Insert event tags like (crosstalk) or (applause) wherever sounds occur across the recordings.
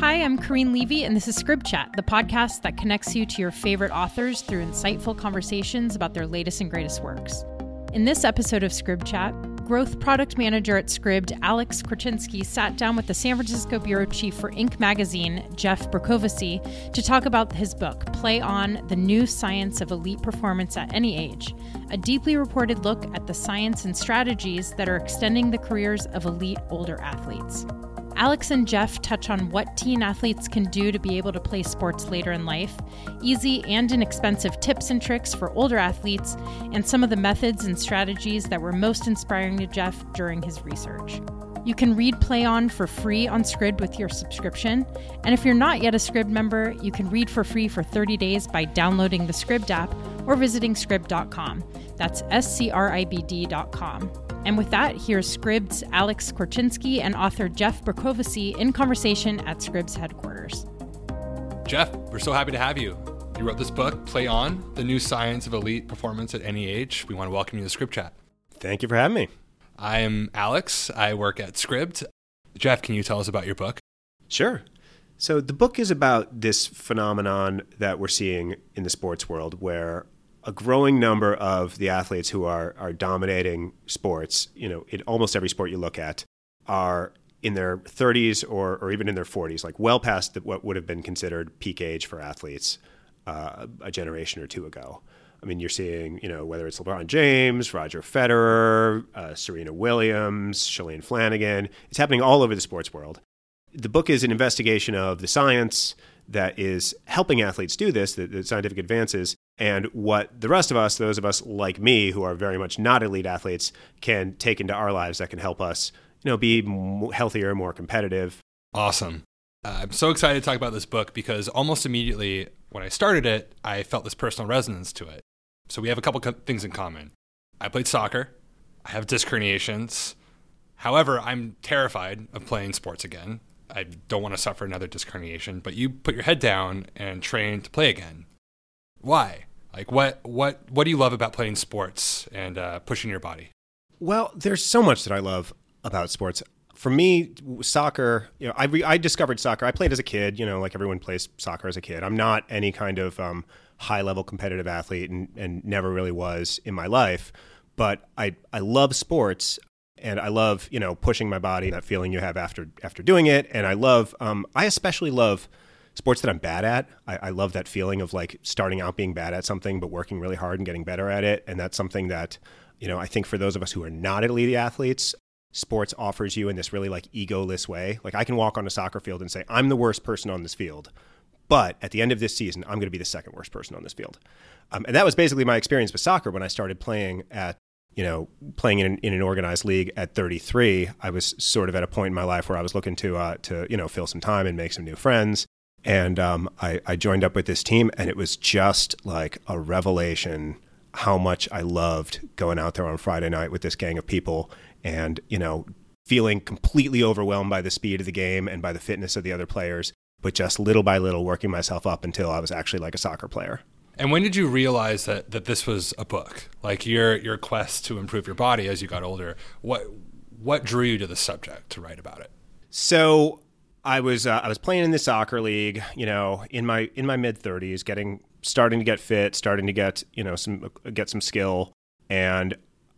Hi, I'm Corrine Levy, and this is Scribd Chat, the podcast that connects you to your favorite authors through insightful conversations about their latest and greatest works. In this episode of Scribd Chat, growth product manager at Scribd, Alex Korchinski, sat down with the San Francisco bureau chief for Inc. magazine, Jeff Bercovici, to talk about his book, Play On The New Science of Elite Performance at Any Age, a deeply reported look at the science and strategies that are extending the careers of elite older athletes. Alex and Jeff touch on what teen athletes can do to be able to play sports later in life, easy and inexpensive tips and tricks for older athletes, and some of the methods and strategies that were most inspiring to Jeff during his research. You can read Play On for free on Scribd with your subscription. And if you're not yet a Scribd member, you can read for free for 30 days by downloading the Scribd app or visiting scribd.com. That's S C R I B D.com. And with that, here's Scribd's Alex Korchinski and author Jeff Bercovici in conversation at Scribd's headquarters. Jeff, we're so happy to have you. You wrote this book, Play On, The New Science of Elite Performance at Any Age. We want to welcome you to Scribd Chat. Thank you for having me. I am Alex. I work at Scribd. Jeff, can you tell us about your book? Sure. So, the book is about this phenomenon that we're seeing in the sports world where a growing number of the athletes who are are dominating sports, you know, in almost every sport you look at, are in their 30s or, or even in their 40s, like well past the, what would have been considered peak age for athletes uh, a generation or two ago. I mean, you're seeing, you know, whether it's LeBron James, Roger Federer, uh, Serena Williams, Shalane Flanagan, it's happening all over the sports world. The book is an investigation of the science that is helping athletes do this, the, the scientific advances, and what the rest of us, those of us like me who are very much not elite athletes, can take into our lives that can help us, you know, be healthier, more competitive. Awesome. Uh, I'm so excited to talk about this book because almost immediately when I started it, I felt this personal resonance to it. So we have a couple co- things in common. I played soccer. I have disc herniations. However, I'm terrified of playing sports again. I don't want to suffer another disc herniation, but you put your head down and train to play again. Why? Like what what what do you love about playing sports and uh, pushing your body? Well, there's so much that I love about sports. For me, soccer. You know, I re- I discovered soccer. I played as a kid. You know, like everyone plays soccer as a kid. I'm not any kind of um, high level competitive athlete, and, and never really was in my life. But I I love sports, and I love you know pushing my body, that feeling you have after after doing it, and I love. Um, I especially love sports that I'm bad at. I, I, love that feeling of like starting out being bad at something, but working really hard and getting better at it. And that's something that, you know, I think for those of us who are not elite athletes, sports offers you in this really like egoless way. Like I can walk on a soccer field and say, I'm the worst person on this field. But at the end of this season, I'm going to be the second worst person on this field. Um, and that was basically my experience with soccer when I started playing at you know, playing in, in an organized league at 33, I was sort of at a point in my life where I was looking to, uh, to you know, fill some time and make some new friends. And um, I, I joined up with this team, and it was just like a revelation how much I loved going out there on Friday night with this gang of people and, you know, feeling completely overwhelmed by the speed of the game and by the fitness of the other players, but just little by little working myself up until I was actually like a soccer player. And when did you realize that, that this was a book? Like your your quest to improve your body as you got older. What what drew you to the subject to write about it? So I was uh, I was playing in the soccer league, you know, in my in my mid 30s, getting starting to get fit, starting to get, you know, some get some skill and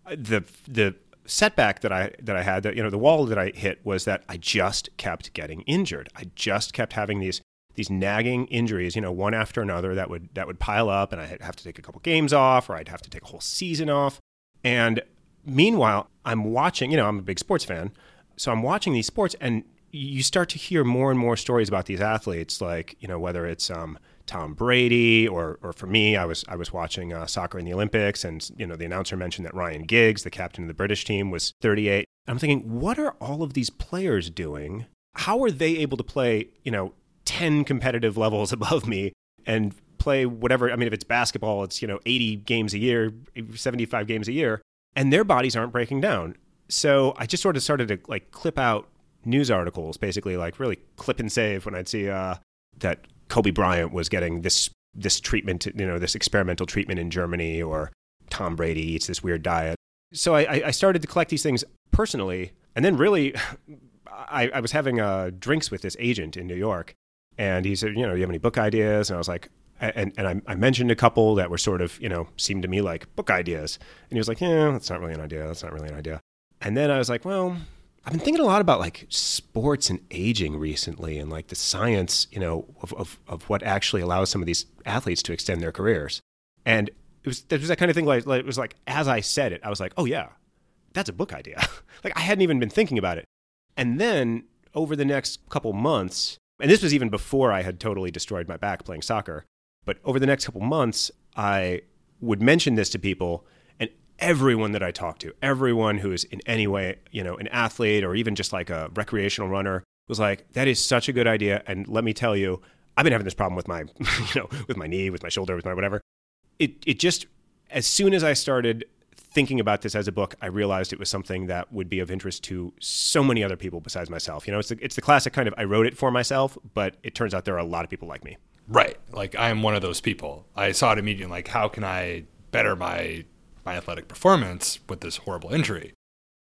the the setback that I that I had that you know the wall that I hit was that I just kept getting injured. I just kept having these these nagging injuries, you know, one after another that would that would pile up and I'd have to take a couple games off or I'd have to take a whole season off. And meanwhile, I'm watching, you know, I'm a big sports fan. So I'm watching these sports and you start to hear more and more stories about these athletes, like you know whether it's um, Tom Brady or, or for me, I was I was watching uh, soccer in the Olympics, and you know the announcer mentioned that Ryan Giggs, the captain of the British team, was 38. I'm thinking, what are all of these players doing? How are they able to play, you know, 10 competitive levels (laughs) above me and play whatever? I mean, if it's basketball, it's you know 80 games a year, 75 games a year, and their bodies aren't breaking down. So I just sort of started to like clip out news articles, basically like really clip and save when I'd see uh, that Kobe Bryant was getting this this treatment, you know, this experimental treatment in Germany, or Tom Brady eats this weird diet. So I, I started to collect these things personally, and then really, (laughs) I, I was having uh, drinks with this agent in New York, and he said, you know, do you have any book ideas? And I was like, and, and I, I, mentioned a couple that were sort of, you know, seemed to me like book ideas. And he was like, yeah, that's not really an idea. That's not really an idea. And then I was like, well, I've been thinking a lot about like sports and aging recently and like the science, you know, of, of, of what actually allows some of these athletes to extend their careers. And it was, it was that kind of thing like, like, it was like, as I said it, I was like, oh yeah, that's a book idea. (laughs) like I hadn't even been thinking about it. And then over the next couple months, and this was even before I had totally destroyed my back playing soccer, but over the next couple months, I would mention this to people, and everyone that I talked to, everyone who is in any way, you know, an athlete or even just like a recreational runner, was like, "That is such a good idea." And let me tell you, I've been having this problem with my, (laughs) you know, with my knee, with my shoulder, with my whatever. It it just as soon as I started thinking about this as a book, I realized it was something that would be of interest to so many other people besides myself. You know, it's the, it's the classic kind of I wrote it for myself, but it turns out there are a lot of people like me. Right. Like I am one of those people. I saw it immediately like how can I better my my athletic performance with this horrible injury?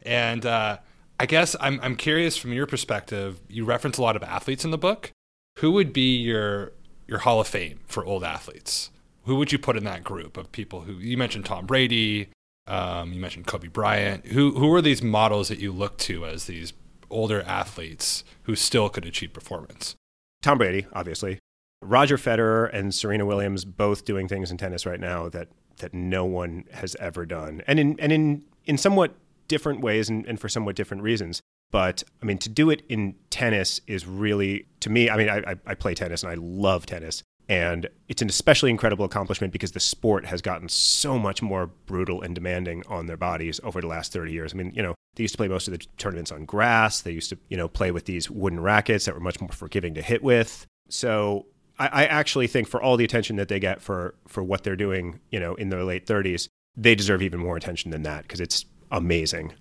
And uh, I guess I'm I'm curious from your perspective, you reference a lot of athletes in the book. Who would be your your Hall of Fame for old athletes? Who would you put in that group of people who you mentioned Tom Brady, um, you mentioned Kobe Bryant. Who who are these models that you look to as these older athletes who still could achieve performance? Tom Brady, obviously. Roger Federer and Serena Williams both doing things in tennis right now that that no one has ever done, and in and in in somewhat different ways and, and for somewhat different reasons. But I mean, to do it in tennis is really, to me, I mean, I, I play tennis and I love tennis. And it's an especially incredible accomplishment because the sport has gotten so much more brutal and demanding on their bodies over the last 30 years. I mean, you know, they used to play most of the tournaments on grass. They used to, you know, play with these wooden rackets that were much more forgiving to hit with. So I, I actually think for all the attention that they get for for what they're doing, you know, in their late 30s, they deserve even more attention than that because it's amazing.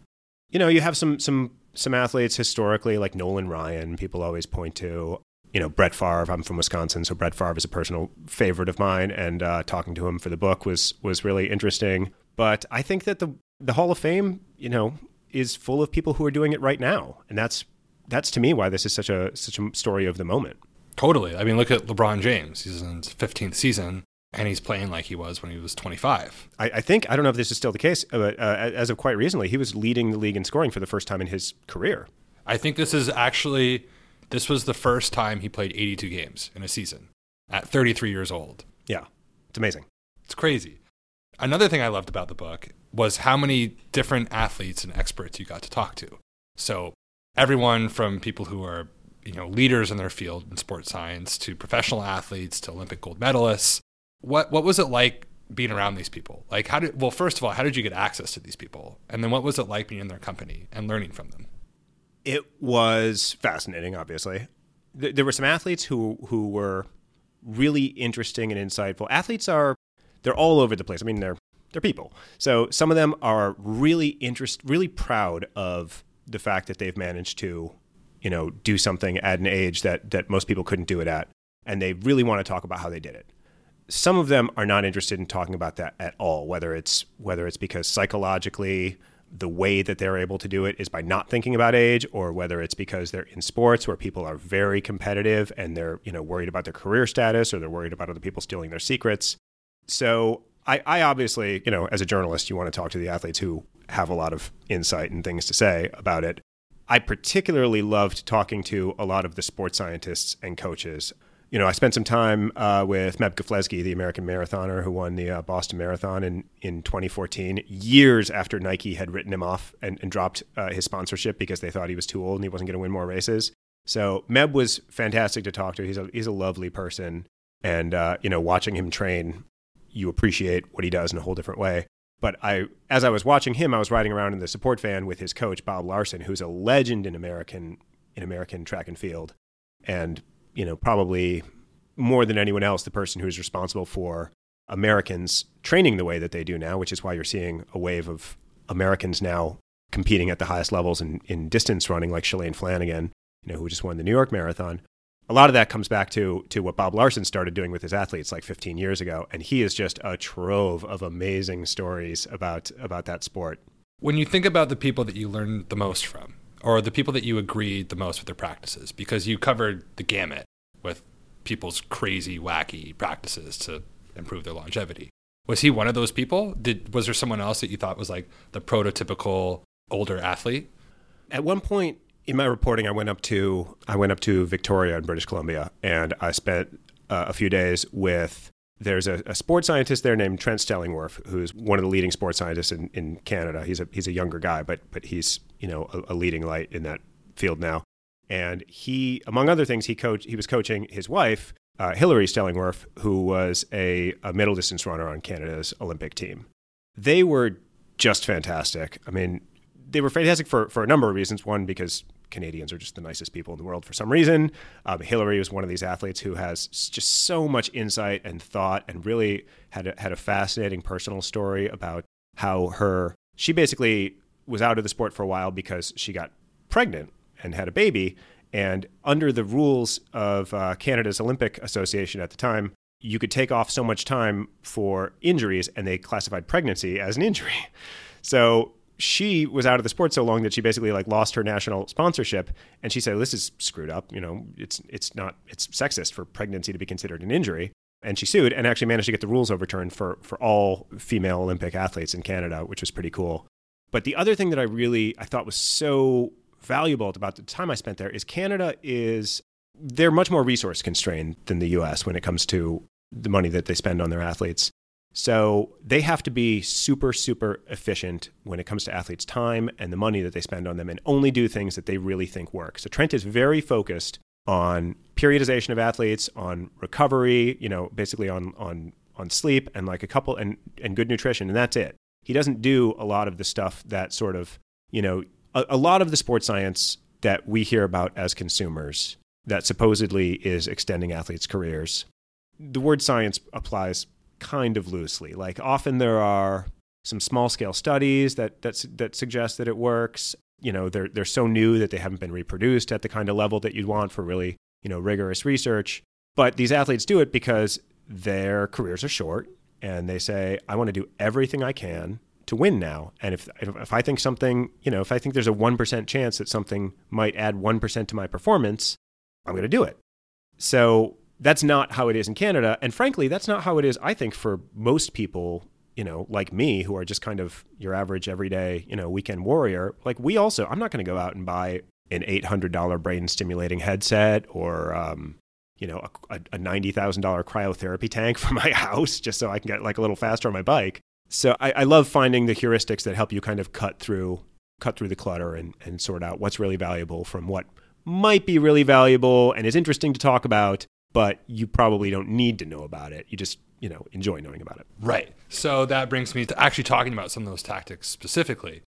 You know, you have some some some athletes historically like Nolan Ryan, people always point to you know, Brett Favre. I'm from Wisconsin, so Brett Favre is a personal favorite of mine, and uh, talking to him for the book was was really interesting. But I think that the the Hall of Fame, you know, is full of people who are doing it right now, and that's that's to me why this is such a such a story of the moment. Totally. I mean, look at LeBron James. He's in his 15th season, and he's playing like he was when he was 25. I, I think I don't know if this is still the case, but uh, as of quite recently, he was leading the league in scoring for the first time in his career. I think this is actually this was the first time he played 82 games in a season at 33 years old. Yeah, it's amazing. It's crazy. Another thing I loved about the book was how many different athletes and experts you got to talk to. So, everyone from people who are, you know, leaders in their field in sports science to professional athletes to Olympic gold medalists. What what was it like being around these people? Like how did well, first of all, how did you get access to these people? And then what was it like being in their company and learning from them? It was fascinating, obviously. There were some athletes who who were really interesting and insightful. Athletes are they're all over the place. I mean, they're they're people. So some of them are really interest really proud of the fact that they've managed to, you know, do something at an age that that most people couldn't do it at, and they really want to talk about how they did it. Some of them are not interested in talking about that at all, whether it's whether it's because psychologically the way that they're able to do it is by not thinking about age or whether it's because they're in sports where people are very competitive and they're you know worried about their career status or they're worried about other people stealing their secrets. So I, I obviously you know as a journalist you want to talk to the athletes who have a lot of insight and things to say about it. I particularly loved talking to a lot of the sports scientists and coaches you know, I spent some time uh, with Meb Keflezighi, the American marathoner who won the uh, Boston Marathon in, in 2014, years after Nike had written him off and, and dropped uh, his sponsorship because they thought he was too old and he wasn't going to win more races. So Meb was fantastic to talk to. He's a, he's a lovely person. And, uh, you know, watching him train, you appreciate what he does in a whole different way. But I, as I was watching him, I was riding around in the support van with his coach, Bob Larsen, who's a legend in American, in American track and field. And you know, probably more than anyone else, the person who's responsible for Americans training the way that they do now, which is why you're seeing a wave of Americans now competing at the highest levels in, in distance running, like Shalane Flanagan, you know, who just won the New York Marathon. A lot of that comes back to to what Bob Larsen started doing with his athletes like 15 years ago, and he is just a trove of amazing stories about about that sport. When you think about the people that you learn the most from, or the people that you agreed the most with their practices? Because you covered the gamut with people's crazy, wacky practices to improve their longevity. Was he one of those people? Did was there someone else that you thought was like the prototypical older athlete? At one point in my reporting, I went up to I went up to Victoria in British Columbia, and I spent uh, a few days with. There's a, a sports scientist there named Trent Stellingwerff, who's one of the leading sports scientists in, in Canada. He's a he's a younger guy, but but he's you know a, a leading light in that field now. And he, among other things, he coached. He was coaching his wife, uh, Hillary Stellingwerff, who was a, a middle distance runner on Canada's Olympic team. They were just fantastic. I mean, they were fantastic for, for a number of reasons. One, because Canadians are just the nicest people in the world for some reason. Um, Hillary was one of these athletes who has just so much insight and thought, and really had a, had a fascinating personal story about how her she basically was out of the sport for a while because she got pregnant and had a baby. And under the rules of uh, Canada's Olympic Association at the time, you could take off so much time for injuries, and they classified pregnancy as an injury. (laughs) So she was out of the sport so long that she basically like lost her national sponsorship and she said this is screwed up you know it's it's not it's sexist for pregnancy to be considered an injury and she sued and actually managed to get the rules overturned for for all female olympic athletes in canada which was pretty cool but the other thing that i really i thought was so valuable about the time i spent there is canada is they're much more resource constrained than the us when it comes to the money that they spend on their athletes so they have to be super, super efficient when it comes to athletes' time and the money that they spend on them and only do things that they really think work. So Trent is very focused on periodization of athletes, on recovery, you know, basically on on on sleep and like a couple and, and good nutrition, and that's it. He doesn't do a lot of the stuff that sort of, you know, a, a lot of the sports science that we hear about as consumers that supposedly is extending athletes' careers. The word science applies kind of loosely. Like often there are some small scale studies that that that suggest that it works. You know, they're they're so new that they haven't been reproduced at the kind of level that you'd want for really you know rigorous research. But these athletes do it because their careers are short, and they say, "I want to do everything I can to win now." And if if I think something, you know, if I think there's a one percent chance that something might add one percent to my performance, I'm going to do it. So that's not how it is in Canada. And frankly, that's not how it is, I think, for most people, you know, like me, who are just kind of your average everyday, you know, weekend warrior. Like we also, I'm not going to go out and buy an $800 brain stimulating headset or, um, you know, a, a $90,000 cryotherapy tank (laughs) for my house just so I can get like a little faster on my bike. So I, I love finding the heuristics that help you kind of cut through cut through the clutter and, and sort out what's really valuable from what might be really valuable and is interesting to talk about but you probably don't need to know about it. You just, you know, enjoy knowing about it. Right. So that brings me to actually talking about some of those tactics specifically.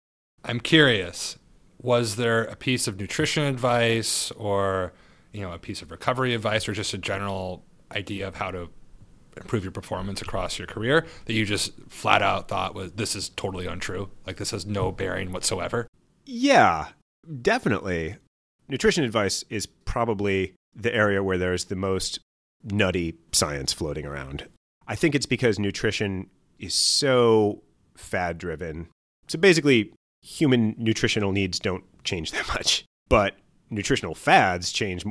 I'm curious, was there a piece of nutrition advice or, you know, a piece of recovery advice or just a general idea of how to improve your performance across your career that you just flat out thought was this is totally untrue? Like this has no bearing whatsoever? Yeah, definitely. Nutrition advice is probably the area where there's the most nutty science floating around. I think it's because nutrition is so fad driven. So basically, human nutritional needs don't change that (laughs) much, but nutritional fads change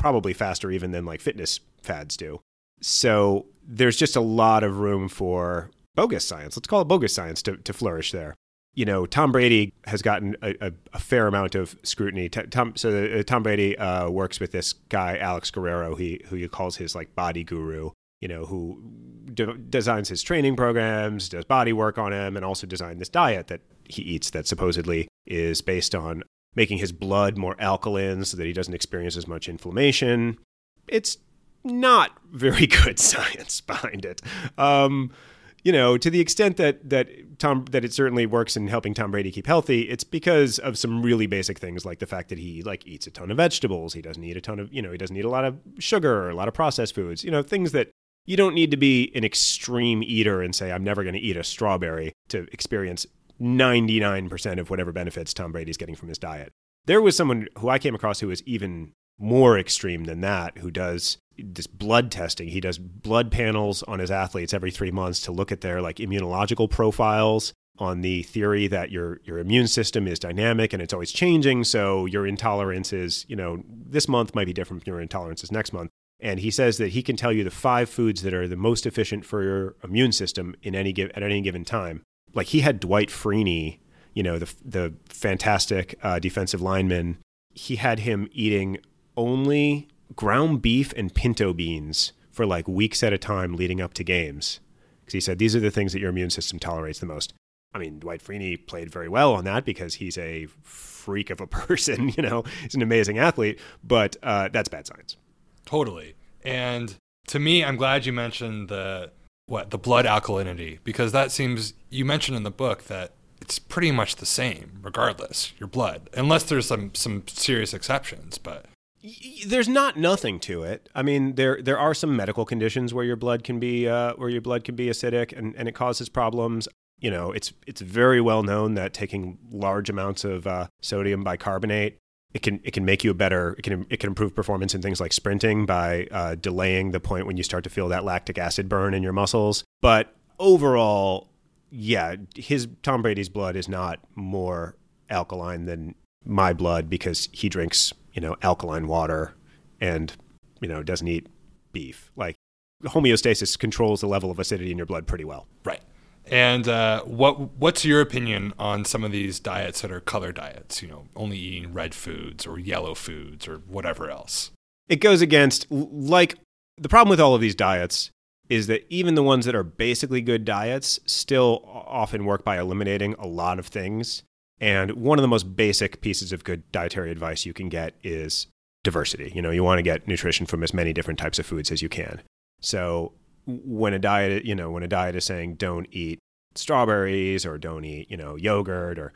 probably faster even than like fitness fads do. So there's just a lot of room for bogus science. Let's call it bogus science to, to flourish there you know, Tom Brady has gotten a, a, a fair amount of scrutiny. Tom, so uh, Tom Brady uh, works with this guy Alex Guerrero, he, who he calls his like body guru. You know, who de- designs his training programs, does body work on him, and also designed this diet that he eats that supposedly is based on making his blood more alkaline so that he doesn't experience as much inflammation. It's not very (laughs) good science behind it. Um, you know, to the extent that that Tom that it certainly works in helping Tom Brady keep healthy, it's because of some really basic things like the fact that he like eats a ton of vegetables, he doesn't eat a ton of, you know, he doesn't eat a lot of sugar or a lot of processed foods, you know, things that you don't need to be an extreme eater and say I'm never going to eat a strawberry to experience 99% of whatever benefits Tom Brady's getting from his diet. There was someone who I came across who was even more extreme than that, who does this blood testing. He does blood panels on his athletes every three months to look at their like immunological profiles. on the theory that your your immune system is dynamic and it's always changing. So your intolerance is, you know, this month might be different from your intolerances next month. And he says that he can tell you the five foods that are the most efficient for your immune system in any give, at any given time. Like he had Dwight Freeney, you know, the the fantastic uh, defensive lineman. He had him eating only ground beef and pinto beans for like weeks at a time leading up to games. Because he said these are the things that your immune system tolerates the most. I mean, Dwight Freeney played very well on that because he's a freak of a (laughs) person. You know, he's an amazing athlete, but uh, that's bad science. Totally. And to me, I'm glad you mentioned the what the blood alkalinity? Because that seems you mentioned in the book that it's pretty much the same regardless your blood unless there's some some serious exceptions but. There's not nothing to it. I mean, there there are some medical conditions where your blood can be uh, where your blood can be acidic and, and it causes problems. You know, it's it's very well known that taking large amounts of uh, sodium bicarbonate it can it can make you a better it can it can improve performance in things like sprinting by uh, delaying the point when you start to feel that lactic acid burn in your muscles. But overall, yeah, his Tom Brady's blood is not more alkaline than my blood because he drinks you know alkaline water and you know doesn't eat beef. Like homeostasis controls the level of acidity in your blood pretty well. Right. And uh, what what's your opinion on some of these diets that are color diets? You know, only eating red foods or yellow foods or whatever else. It goes against like the problem with all of these diets is that even the ones that are basically good diets still often work by eliminating a lot of things. And one of the most basic pieces of good dietary advice you can get is diversity. You know, you want to get nutrition from as many different types of foods as you can. So when a diet, you know, when a diet is saying don't eat strawberries or don't eat, you know, yogurt or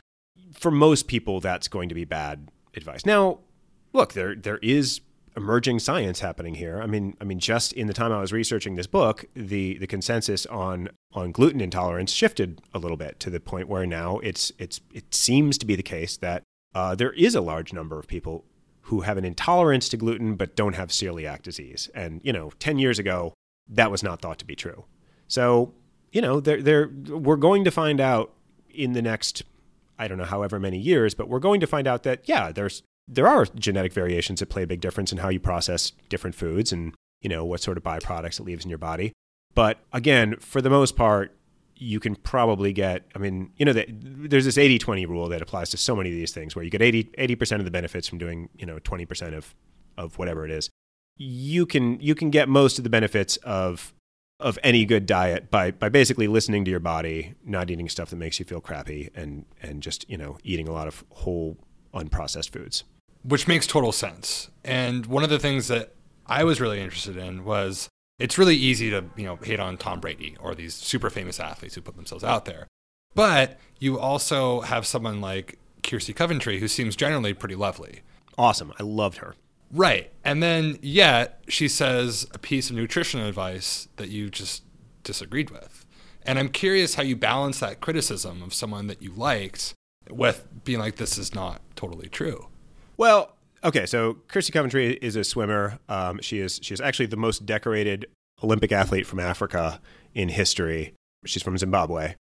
for most people that's going to be bad advice. Now, look, there there is emerging science happening here. I mean, I mean just in the time I was researching this book, the the consensus on on gluten intolerance shifted a little bit to the point where now it's it's it seems to be the case that uh, there is a large number of people who have an intolerance to gluten but don't have celiac disease. And you know, 10 years ago, that was not thought to be true. So, you know, they're, they're, we're going to find out in the next, I don't know, however many years, but we're going to find out that, yeah, there's, there are genetic variations that play a big difference in how you process different foods and, you know, what sort of byproducts it leaves in your body. But again, for the most part, you can probably get, I mean, you know, the, there's this 80 20 rule that applies to so many of these things where you get 80, 80% of the benefits from doing, you know, 20% of, of whatever it is you can you can get most of the benefits of of any good diet by by basically listening to your body, not eating stuff that makes you feel crappy, and and just you know eating a lot of whole unprocessed foods. Which makes total sense. And one of the things that I was really interested in was it's really easy to you know hate on Tom Brady or these super famous athletes who put themselves out there, but you also have someone like Kirsty Coventry who seems generally pretty lovely. Awesome, I loved her. Right. And then, yet, she says a piece of nutrition advice that you just disagreed with. And I'm curious how you balance that criticism of someone that you liked with being like, this is not totally true. Well, okay. So Kirsty Coventry is a swimmer. Um, she is she is actually the most decorated Olympic athlete from Africa in history. She's from Zimbabwe.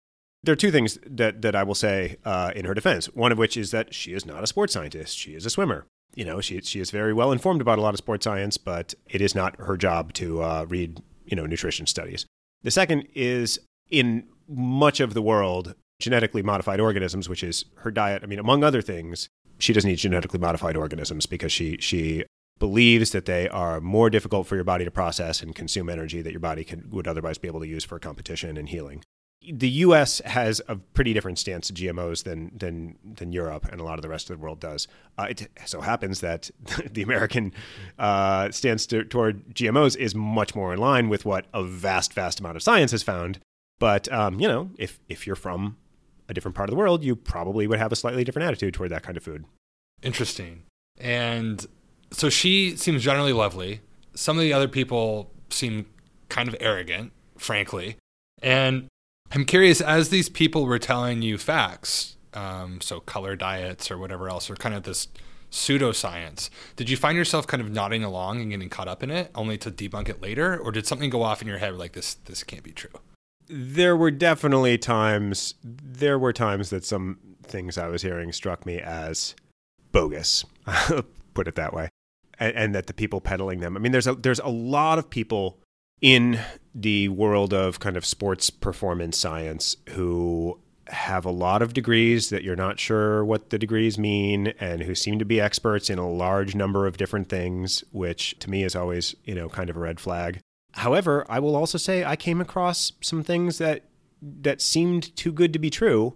There are two things that, that I will say uh, in her defense. One of which is that she is not a sports scientist. She is a swimmer you know, she she is very well informed about a lot of sports science, but it is not her job to uh, read you know nutrition studies. The second is in much of the world, genetically modified organisms, which is her diet. I mean, among other things, she doesn't eat genetically modified organisms because she she believes that they are more difficult for your body to process and consume energy that your body would otherwise be able to use for competition and healing the U.S. has a pretty different stance to GMOs than than than Europe and a lot of the rest of the world does. Uh, it so happens that (laughs) the American uh, stance to, toward GMOs is much more in line with what a vast, vast amount of science has found. But um, you know, if if you're from a different part of the world, you probably would have a slightly different attitude toward that kind of food. Interesting. And so she seems generally lovely. Some of the other people seem kind of arrogant, frankly. And I'm curious, as these people were telling you facts, um, so color diets or whatever else, or kind of this pseudoscience, did you find yourself kind of nodding along and getting caught up in it, only to debunk it later, or did something go off in your head like this? This can't be true. there were definitely times there were times that some things I was hearing struck me as bogus. (laughs) Put it that way. And, and that the people peddling them. I mean, there's a there's a lot of people in the world of kind of sports performance science who have a lot of degrees that you're not sure what the degrees mean and who seem to be experts in a large number of different things, which to me is always, you know, kind of a red flag. However, I will also say I came across some things that that seemed too good to be true,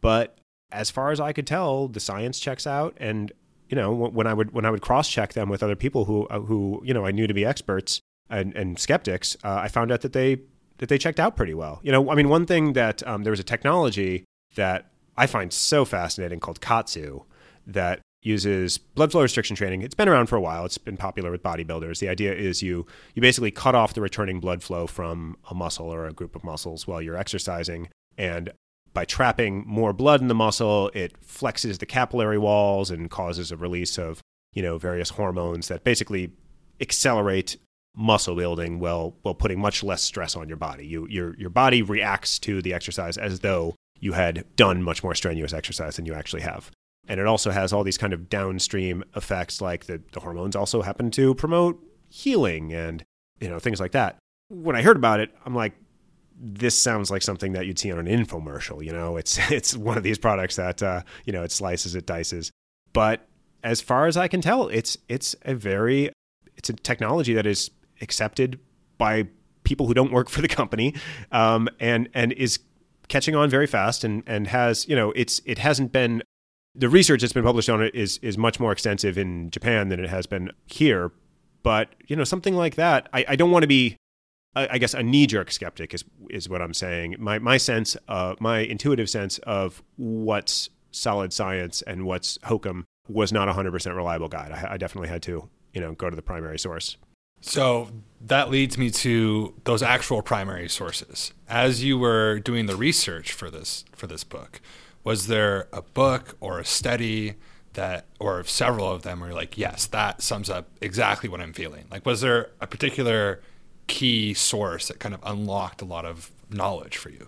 but as far as I could tell, the science checks out and you know, when I would when I would cross check them with other people who uh, who, you know, I knew to be experts and, and skeptics, uh, I found out that they that they checked out pretty well. You know, I mean, one thing that um, there was a technology that I find so fascinating called KAATSU that uses blood flow restriction training. It's been around for a while. It's been popular with bodybuilders. The idea is you you basically cut off the returning blood flow from a muscle or a group of muscles while you're exercising and by trapping more blood in the muscle, it flexes the capillary walls and causes a release of, you know, various hormones that basically accelerate muscle building while while putting much less stress on your body. You your your body reacts to the exercise as though you had done much more strenuous exercise than you actually have. And it also has all these kind of downstream effects like the, the hormones also happen to promote healing and you know things like that. When I heard about it, I'm like this sounds like something that you'd see on an infomercial, you know. It's (laughs) it's one of these products that uh, you know, it slices, it dices. But as far as I can tell, it's it's a very it's a technology that is accepted by people who don't work for the company, um, and and is catching on very fast, and and has you know it's it hasn't been the research that's been published on it is is much more extensive in Japan than it has been here. But you know something like that, I, I don't want to be I guess a knee-jerk skeptic is is what I'm saying. My my sense, uh, my intuitive sense of what's solid science and what's hokum was not a hundred percent reliable guide. I, I, definitely had to, you know, go to the primary source. So that leads me to those actual primary sources. As you were doing the research for this for this book, was there a book or a study that or several of them were like, yes, that sums up exactly what I'm feeling? Like was there a particular key source that kind of unlocked a lot of knowledge for you?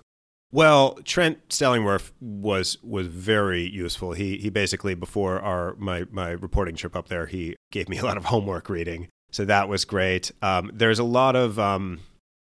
Well, Trent Stellingwerff was was very useful. He he basically before our my my reporting trip up there, he gave me a lot of homework reading so that was great. Um, there's a lot of um,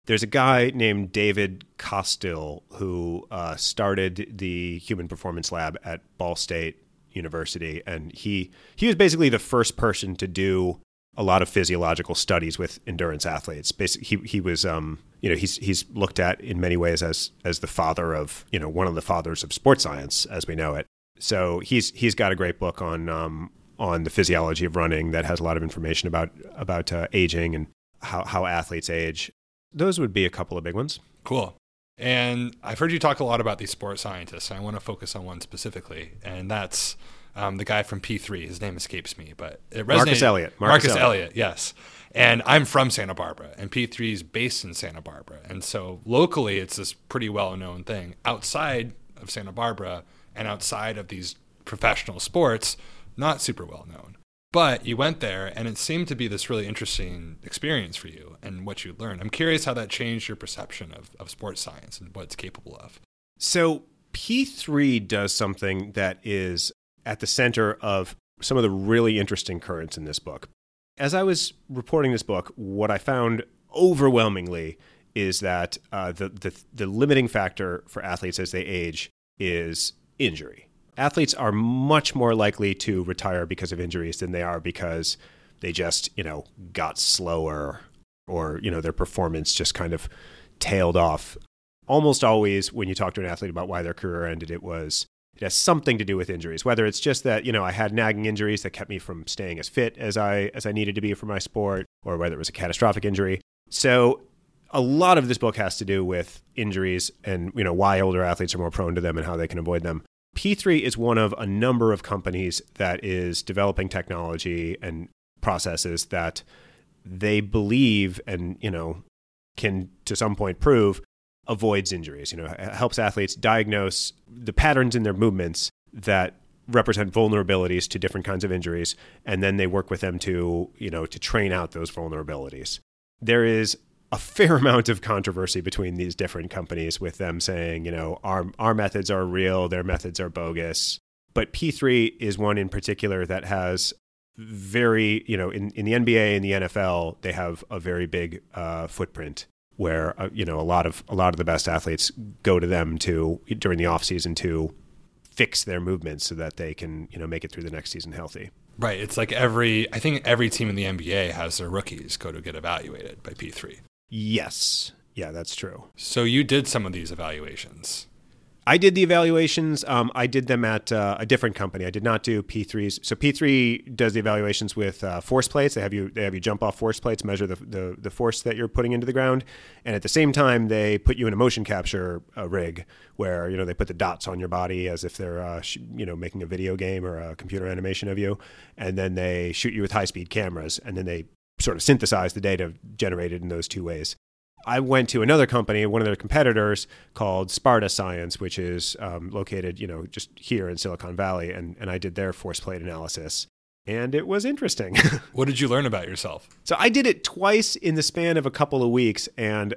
there's a guy named David Costill who uh, started the Human Performance Lab at Ball State University, and he he was basically the first person to do a lot of physiological studies with endurance athletes. Basically, he he was um, you know he's he's looked at in many ways as as the father of you know one of the fathers of sports science as we know it. So he's he's got a great book on um, on the physiology of running that has a lot of information about about uh, aging and how how athletes age. Those would be a couple of big ones. Cool. And I've heard you talk a lot about these sports scientists. And I want to focus on one specifically, and that's um, the guy from P3. His name escapes me, but it resonated. Marcus Elliott. Marcus, Marcus Elliott. Elliott, yes. And I'm from Santa Barbara, and P3 is based in Santa Barbara. And so locally, it's this pretty well known thing. Outside of Santa Barbara and outside of these professional sports, not super well known. But you went there and it seemed to be this really interesting experience for you and what you learned. I'm curious how that changed your perception of, of sports science and what it's capable of. So, P3 does something that is at the center of some of the really interesting currents in this book. As I was reporting this book, what I found overwhelmingly is that uh, the, the, the limiting factor for athletes as they age is injury athletes are much more likely to retire because of injuries than they are because they just, you know, got slower or, you know, their performance just kind of tailed off. Almost always when you talk to an athlete about why their career ended, it was it has something to do with injuries. Whether it's just that, you know, I had nagging injuries that kept me from staying as fit as I as I needed to be for my sport, or whether it was a catastrophic injury. So a lot of this book has to do with injuries and you know why older athletes are more prone to them and how they can avoid them. P3 is one of a number of companies that is developing technology and processes that they believe and, you know, can to some point prove avoids injuries. You know, helps athletes diagnose the patterns in their movements that represent vulnerabilities to different kinds of injuries, and then they work with them to, you know, to train out those vulnerabilities. There is a fair (laughs) amount of controversy between these different companies with them saying, you know, our our methods are real, their methods are bogus. But P3 is one in particular that has very, you know, in, in the NBA and the NFL, they have a very big uh, footprint where uh, you know a lot of a lot of the best athletes go to them to during the off season to fix their movements so that they can you know make it through the next season healthy. Right. It's like every I think every team in the NBA has their rookies go to get evaluated by P3. Yes. Yeah, that's true. So you did some of these evaluations. I did the evaluations. Um, I did them at uh, a different company. I did not do P3s. So P3 does the evaluations with uh, force plates. They have you they have you jump off force plates, measure the, the, the force that you're putting into the ground, and at the same time they put you in a motion capture uh, rig where you know they put the dots on your body as if they're uh, sh- you know making a video game or a computer animation of you, and then they shoot you with high speed cameras, and then they sort of synthesize the data generated in those two ways. I went to another company, one of their competitors, called Sparta Science, which is um, located, you know, just here in Silicon Valley, and and I did their force plate analysis, and it was interesting. (laughs) what did you learn about yourself? So I did it twice in the span of a couple of weeks, and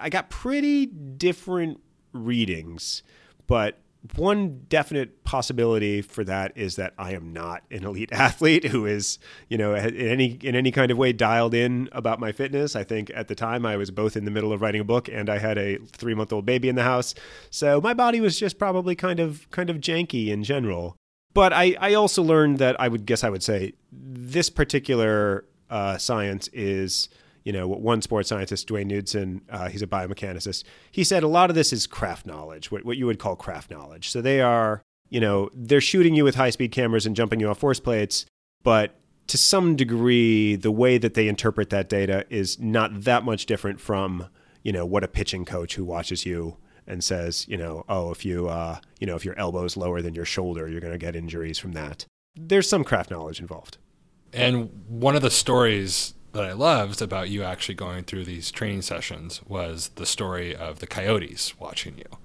I got pretty different readings, but one definite possibility for that is that I am not an elite (laughs) athlete who is, you know, in any in any kind of way dialed in about my fitness. I think at the time I was both in the middle of writing a book and I had a 3-month-old baby in the house. So my body was just probably kind of kind of janky in general. But I I also learned that I would guess I would say this particular uh, science is you know, one sports scientist, Duane Knudson, uh, he's a biomechanicist, he said a lot of this is craft knowledge, what, what you would call craft knowledge. So they are, you know, they're shooting you with high speed cameras and jumping you off force plates, but to some degree, the way that they interpret that data is not that much different from, you know, what a pitching coach who watches you and says, you know, oh, if you, uh, you know, if your elbow is lower than your shoulder, you're going to get injuries from that. There's some craft knowledge involved. And one of the stories that I loved about you actually going through these training sessions was the story of the coyotes watching you.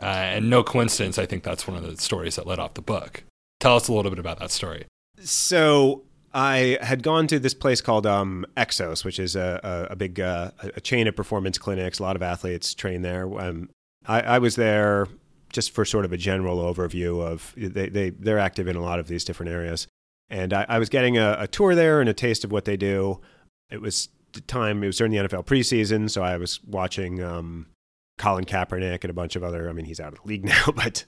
Uh, and no coincidence, I think that's one of the stories that led off the book. Tell us a little bit about that story. So I had gone to this place called um, Exos, which is a, a, a big uh, a chain of performance clinics. A lot of athletes train there. Um, I, I, was there just for sort of a general overview of they, they they're active in a lot of these different areas. And I, I was getting a, a, tour there and a taste of what they do. It was the time, it was during the NFL preseason, so I was watching um, Colin Kaepernick and a bunch of other, I mean, he's out of the league (laughs) now, but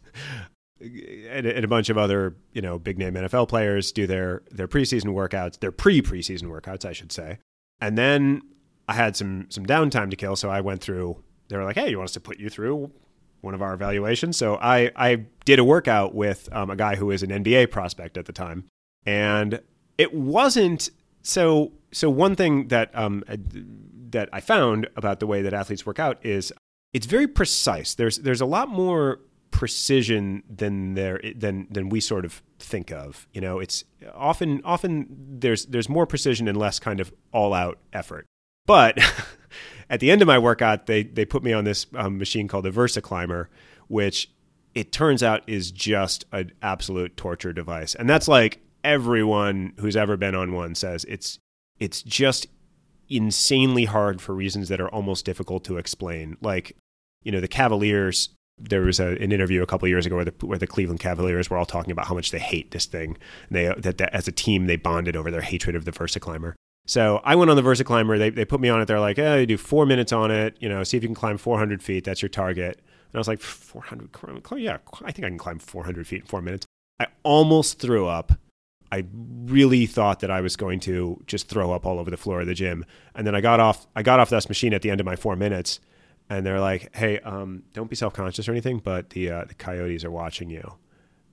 and, and a bunch of other, you know, big name NFL players do their, their preseason workouts, their pre preseason workouts, I should say. And then I had some, some downtime to kill, so I went through, they were like, hey, you want us to put you through one of our evaluations? So I, I did a workout with um, a guy who was an NBA prospect at the time and it wasn't so. So one thing that um, that I found about the way that athletes work out is it's very precise. There's there's a lot more precision than there than than we sort of think of. You know, it's often often there's there's more precision and less kind of all out effort. But (laughs) at the end of my workout, they they put me on this um, machine called the VersaClimber, which it turns out is just an absolute torture device. And that's like everyone who's ever been on one says it's it's just insanely hard for reasons that are almost difficult to explain. Like, you know, the Cavaliers. There was a, an interview a couple years ago where the, where the Cleveland Cavaliers were all talking about how much they hate this thing. They that, that as a team they bonded over their hatred of the VersaClimber. So I went on the VersaClimber. They they put me on it. They're like, "Oh, you do four minutes on it. You know, see if you can climb 400 feet. That's your target." And I was like, "400? Yeah, I think I can climb 400 feet in four minutes." I almost threw up I really thought that I was going to just throw up all over the floor of the gym. And then I got off I got off this machine at the end of my four minutes and they're like, Hey, um, don't be self conscious or anything, but the uh, the coyotes are watching you.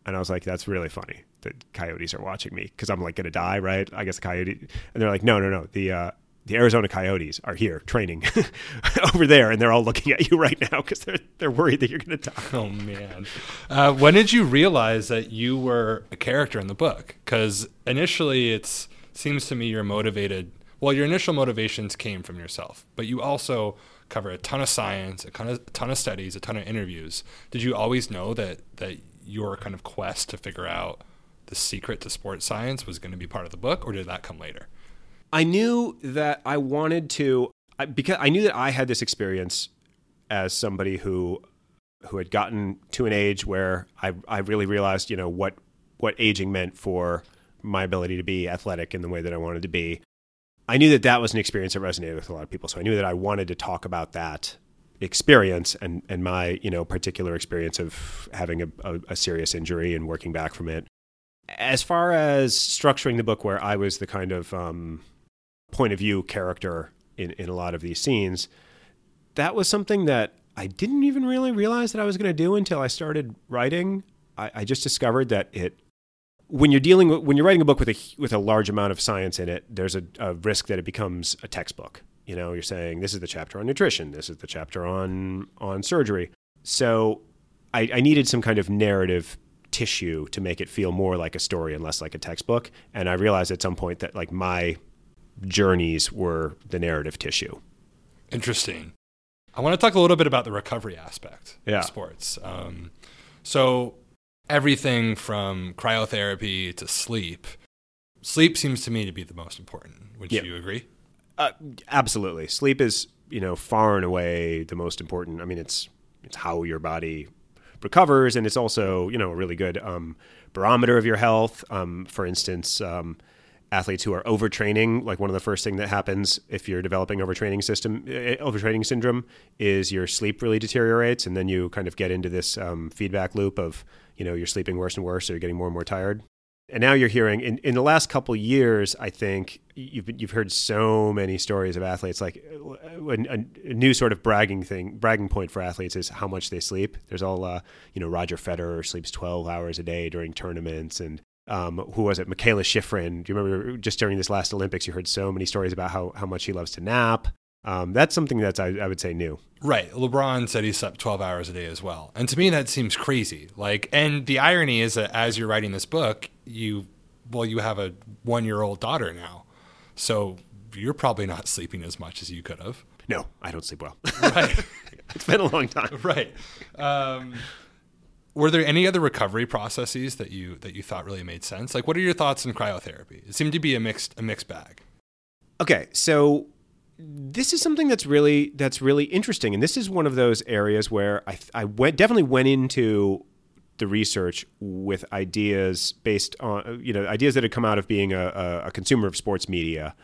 And I was like, That's really funny. The coyotes are watching me because I'm like gonna die, right? I guess the coyote and they're like, No, no, no. The uh, the Arizona Coyotes are here training (laughs) over there, and they're all looking at you right now because they're they're worried that you're going to die. (laughs) Oh man, uh, when did you realize that you were a character in the book? Because initially, it seems to me you're motivated. Well, your initial motivations came from yourself, but you also cover a ton of science, a ton of, a ton of studies, a ton of interviews. Did you always know that that your kind of quest to figure out the secret to sports science was going to be part of the book, or did that come later? I knew that I wanted to. I, because I knew that I had this experience as somebody who who had gotten to an age where I I really realized you know what what aging meant for my ability to be athletic in the way that I wanted to be. I knew that that was an experience that resonated with a lot of people, so I knew that I wanted to talk about that experience and and my you know particular experience of having a, a, a serious injury and working back from it. As far as structuring the book, where I was the kind of um, point of view character in, in a lot of these scenes, that was something that I didn't even really realize that I was going to do until I started writing. I, I just discovered that it when you're dealing with, when you're writing a book with a with a large amount of science in it, there's a, a, risk that it becomes a textbook. You know, you're saying this is the chapter on nutrition, this is the chapter on on surgery. So I, I needed some kind of narrative tissue to make it feel more like a story and less like a textbook. And I realized at some point that like my journeys were the narrative tissue. Interesting. I want to talk a little bit about the recovery aspect yeah. of sports. Um, so, everything from cryotherapy to sleep, sleep seems to me to be the most important. Would you agree? Uh, absolutely. Sleep is, you know, far and away the most important. I mean, it's it's how your body recovers, and it's also, you know, a really good um, barometer of your health. Um, for instance, um, athletes who are overtraining, like one of the first thing that happens if you're developing overtraining system, uh, overtraining syndrome, is your sleep really deteriorates, and then you kind of get into this um, feedback loop of you know you're sleeping worse and worse, so you're getting more and more tired. And now you're hearing in, in the last couple years, I think you've you've heard so many stories of athletes. Like uh, a, a, new sort of bragging thing, bragging point for athletes is how much they sleep. There's all uh, you know Roger Federer sleeps 12 hours a day during tournaments, and um, who was it? Michaela Shiffrin. Do you remember just during this last Olympics, you heard so many stories about how, how much he loves to nap. Um, that's something that's, I, I, would say, new. Right. LeBron said he slept 12 hours a day as well. And to me, that seems crazy. Like, and the irony is that as you're writing this book, you, well, you have a one year old daughter now. So you're probably not sleeping as much as you could have. No, I don't sleep well. Right. (laughs) it's been a long time. Right. Um, were there any other recovery processes that you that you thought really made sense? Like, what are your thoughts on cryotherapy? It seemed to be a mixed a mixed bag. Okay, so this is something that's really that's really interesting, and this is one of those areas where I I went definitely went into the research with ideas based on you know ideas that had come out of being a, a consumer of sports media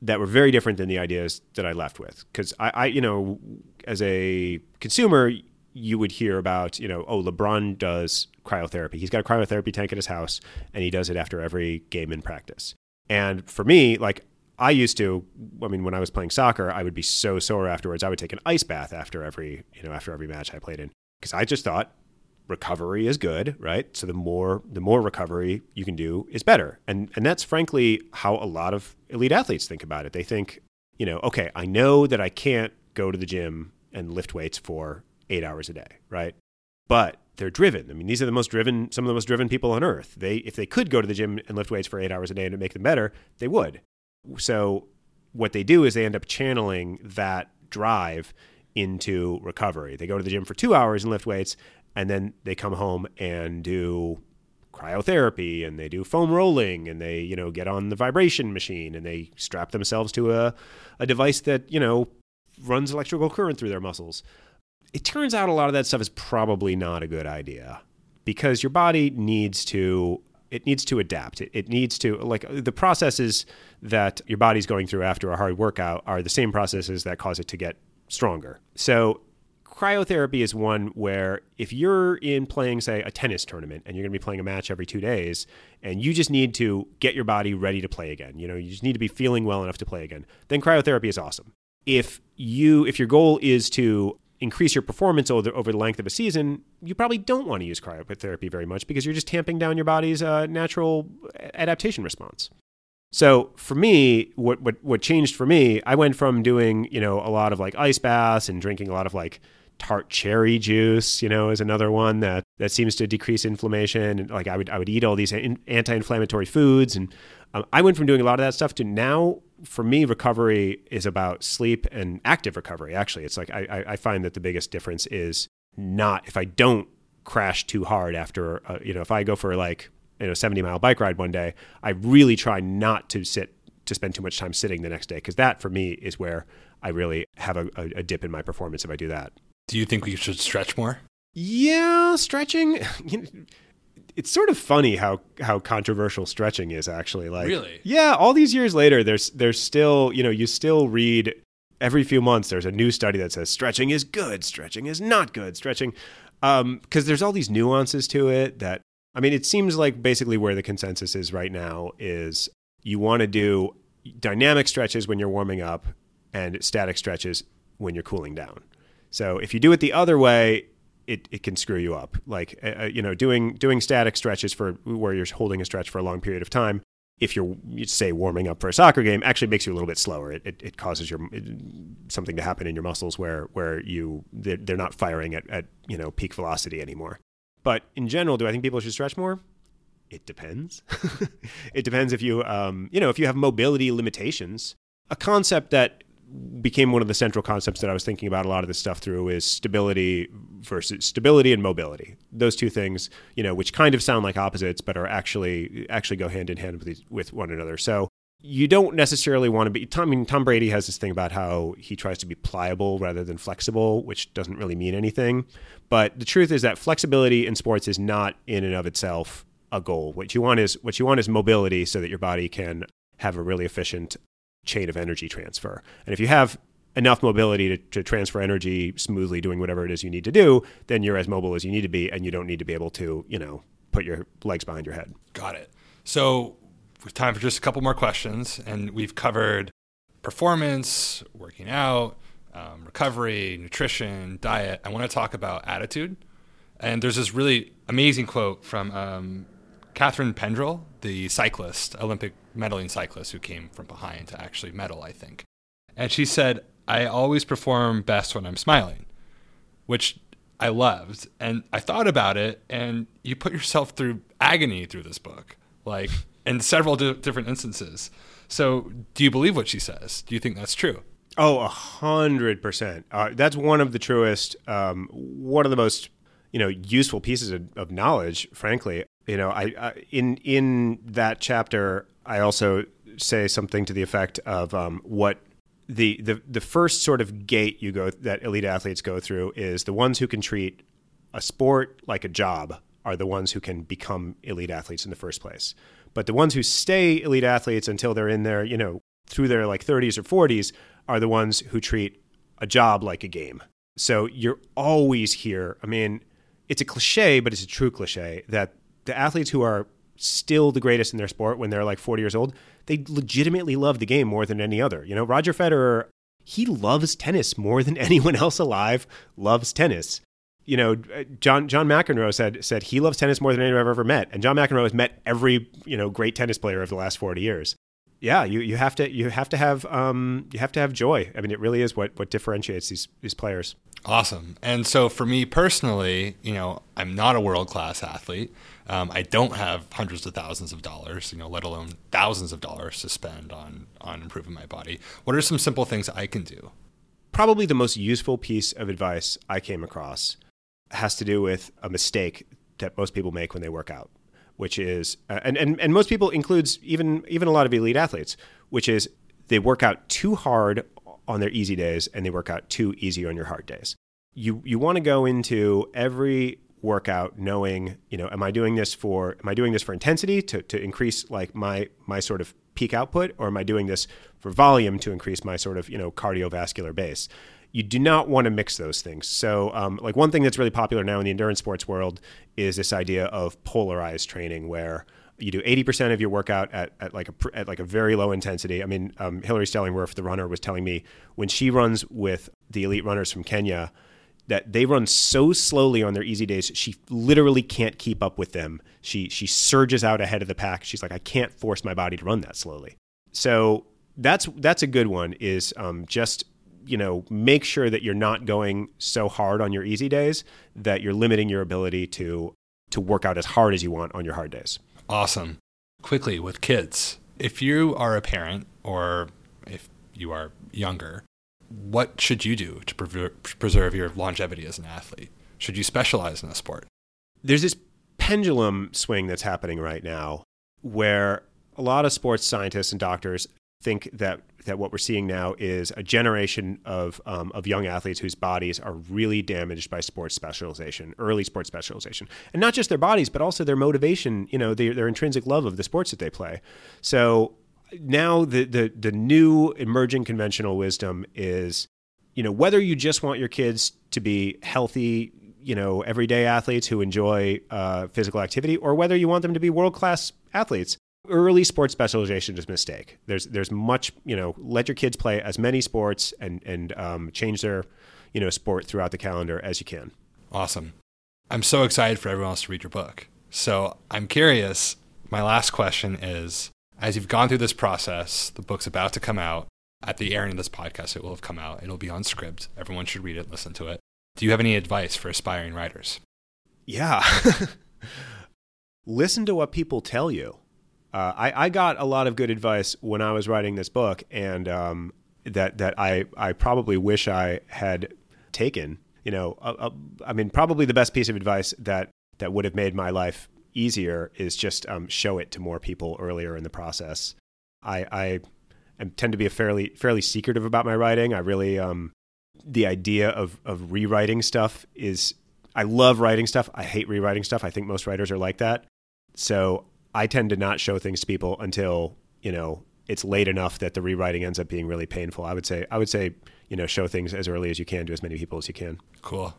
that were very different than the ideas that I left with because I, I you know as a consumer you would hear about, you know, oh, LeBron does cryotherapy. He's got a cryotherapy tank at his house and he does it after every game in practice. And for me, like I used to, I mean, when I was playing soccer, I would be so sore afterwards. I would take an ice bath after every, you know, after every match I played in because I just thought recovery is good, right? So the more the more recovery you can do is better. And and that's frankly how a lot of elite athletes think about it. They think, you know, okay, I know that I can't go to the gym and lift weights for eight hours a day, right? But they're driven. I mean, these are the most driven, some of the most driven people on earth. They, if they could go to the gym and lift weights for eight hours a day and make them better, they would. So what they do is they end up channeling that drive into recovery. They go to the gym for two hours and lift weights, and then they come home and do cryotherapy and they do foam rolling and they, you know, get on the vibration machine and they strap themselves to a, a device that, you know, runs electrical current through their muscles it turns out a lot of that stuff is probably not a good idea because your body needs to it needs to adapt. It, it needs to like uh, the processes that your body's going through after a hard workout are the same processes that cause it to get stronger. So cryotherapy is one where if you're in playing say a tennis tournament and you're going to be playing a match every 2 days and you just need to get your body ready to play again, you know, you just need to be feeling well enough to play again, then cryotherapy is awesome. If you if your goal is to increase your performance over, over the length of a season, you probably don't want to use cryotherapy very much because you're just tamping down your body's uh, natural adaptation response. So for me, what, what what changed for me, I went from doing you know a lot of like ice baths and drinking a lot of like tart cherry juice, you know, is another one that that seems to decrease inflammation. And like I would I would eat all these anti-inflammatory foods, and um, I went from doing a lot of that stuff to now for me, recovery is about sleep and active recovery. Actually, it's like I, I find that the biggest difference is not if I don't crash too hard after, uh, you know, if I go for like, you know, 70 mile bike ride one day, I really try not to sit to spend too much time sitting the next day because that for me is where I really have a, a dip in my performance if I do that. Do you think we should stretch more? Yeah, stretching. (laughs) It's sort of funny how how controversial stretching is actually. Like, Really? Yeah, all these years later, there's there's still you know you still read every few months. There's a new study that says stretching is good, stretching is not good, stretching, um, because there's all these nuances to it. That I mean, it seems like basically where the consensus is right now is you want to do dynamic stretches when you're warming up and static stretches when you're cooling down. So if you do it the other way, it, it can screw you up. Like uh, you know, doing doing static stretches for where you're holding a stretch for a long period of time. If you're say warming up for a soccer game, actually makes you a little bit slower. It, it, it causes your it, something to happen in your muscles where where you they're, they're not firing at, at you know peak velocity anymore. But in general, do I think people should stretch more? It depends. (laughs) it depends if you um, you know if you have mobility limitations. A concept that became one of the central concepts that I was thinking about a lot of this stuff through is stability versus stability and mobility. Those two things, you know, which kind of sound like opposites, but are actually actually go hand in hand with these, with one another. So you don't necessarily want to be. Tom, I mean, Tom Brady has this thing about how he tries to be pliable rather than flexible, which doesn't really mean anything. But the truth is that flexibility in sports is not in and of itself a goal. What you want is what you want is mobility, so that your body can have a really efficient chain of energy transfer. And if you have enough mobility to, to, transfer energy smoothly doing whatever it is you need to do, then you're as mobile as you need to be and you don't need to be able to, you know, put your legs behind your head. Got it. So we've time for just a couple more questions and we've covered performance, working out, um, recovery, nutrition, diet. I want to talk about attitude. And there's this really amazing quote from um, Catharine Pendrel, the cyclist, Olympic medaling cyclist who came from behind to actually medal, I think. And she said, I always perform best when I'm smiling, which I loved. And I thought about it, and you put yourself through agony through this book, like in several di- different instances. So, do you believe what she says? Do you think that's true? Oh, a hundred percent. Uh, that's one of the truest, um, one of the most, you know, useful pieces of, of knowledge. Frankly, you know, I, I, in in that chapter, I also say something to the effect of um, what the, the the first sort of gate you go that elite athletes go through is the ones who can treat a sport like a job are the ones who can become elite athletes in the first place. But the ones who stay elite athletes until they're in their, you know, through their like 30s or 40s are the ones who treat a job like a game. So you're always here. I mean, it's a cliche, but it's a true cliche that the athletes who are still the greatest in their sport when they're like 40 years old, they legitimately love the game more than any other. You know, Roger Federer, he loves tennis more than (laughs) anyone else alive loves tennis. You know, uh, John John McEnroe said said he loves tennis more than anyone I've ever met, and John McEnroe has met every you know great tennis player of the last 40 years. Yeah, you, you have to you have to have um, you have to have joy. I mean, it really is what what differentiates these these players. Awesome. And so for me personally, you know, I'm not a world class athlete. Um, I don't have hundreds of thousands of dollars, you know, let alone thousands of dollars to spend on on improving my body. What are some simple things I can do? Probably the most useful piece of advice I came across has to do with a mistake that most people make when they work out, which is, uh, and, and and most people includes even even a lot of elite athletes, which is they work out too hard on their easy days and they work out too easy on your hard days. You you want to go into every workout knowing you know am i doing this for am i doing this for intensity to, to increase like my my sort of peak output or am i doing this for volume to increase my sort of you know cardiovascular base you do not want to mix those things. So um, like one thing that's really popular now in the endurance sports world is this idea of polarized training where you do 80% of your workout at, at like a at like a very low intensity. I mean, um, Hilary Stellingwerff, the runner, was telling me when she runs with the elite runners from Kenya, that they run so slowly on their easy days she literally can't keep up with them. She she surges out ahead of the pack. She's like i can't force my body to run that slowly. So that's that's a good one is um, just you know make sure that you're not going so hard on your easy days that you're limiting your ability to to work out as hard as you want on your hard days awesome quickly with kids if you are a parent or if you are younger what should you do to preserve your longevity as an athlete? Should you specialize in a sport? There's this pendulum swing that's happening right now where a lot of sports scientists and doctors think that that what we're seeing now is a generation of um, of young athletes whose bodies are really damaged by sports specialization, early sports specialization, and not just their bodies, but also their motivation. You know, their, their intrinsic love of the sports that they play. So now the the the new emerging conventional wisdom is, you know, whether you just want your kids to be healthy. You know, everyday athletes who enjoy uh, physical activity, or whether you want them to be world class athletes early sports specialization is a mistake. There's there's much you know let your kids play as many sports and and um, change their you know sport throughout the calendar as you can. Awesome. I'm so excited for everyone else to read your book. So I'm curious. My last question is: as you've gone through this process, the book's about to come out. At the airing of this podcast, it will have come out. It'll be on Scribd. Everyone should read it, listen to it. Do you have any advice for aspiring writers? Yeah. (laughs) listen to what people tell you uh, I, I got a lot of good advice when I was writing this book, and um, that that I I probably wish I had taken. You know, uh, uh, I mean, probably the best piece of advice that that would have made my life easier is just um, show it to more people earlier in the process. I, I, I tend to be a fairly fairly secretive about my writing. I really um, the idea of of rewriting stuff is I love writing stuff. I hate rewriting stuff. I think most writers are like that. So I tend to not show things to people until you know it's late enough that the rewriting ends up being really painful. I would say I would say you know show things as early as you can to as many people as you can. Cool.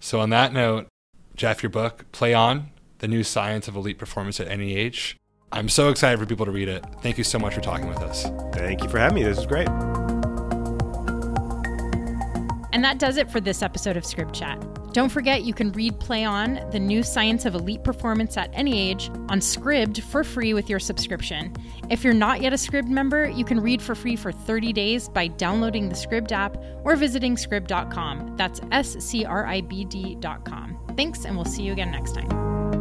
So on that note, Jeff, your book Play On: The New Science of Elite Performance at Any Age. I'm so excited for people to read it. Thank you so much for talking with us. Thank you for having me. This is great. And that does it for this episode of Scribd Chat. Don't forget you can read Play On, the new science of elite performance at any age, on Scribd for free with your subscription. If you're not yet a Scribd member, you can read for free for 30 days by downloading the Scribd app or visiting scribd.com. That's S C R I B D.com. Thanks, and we'll see you again next time.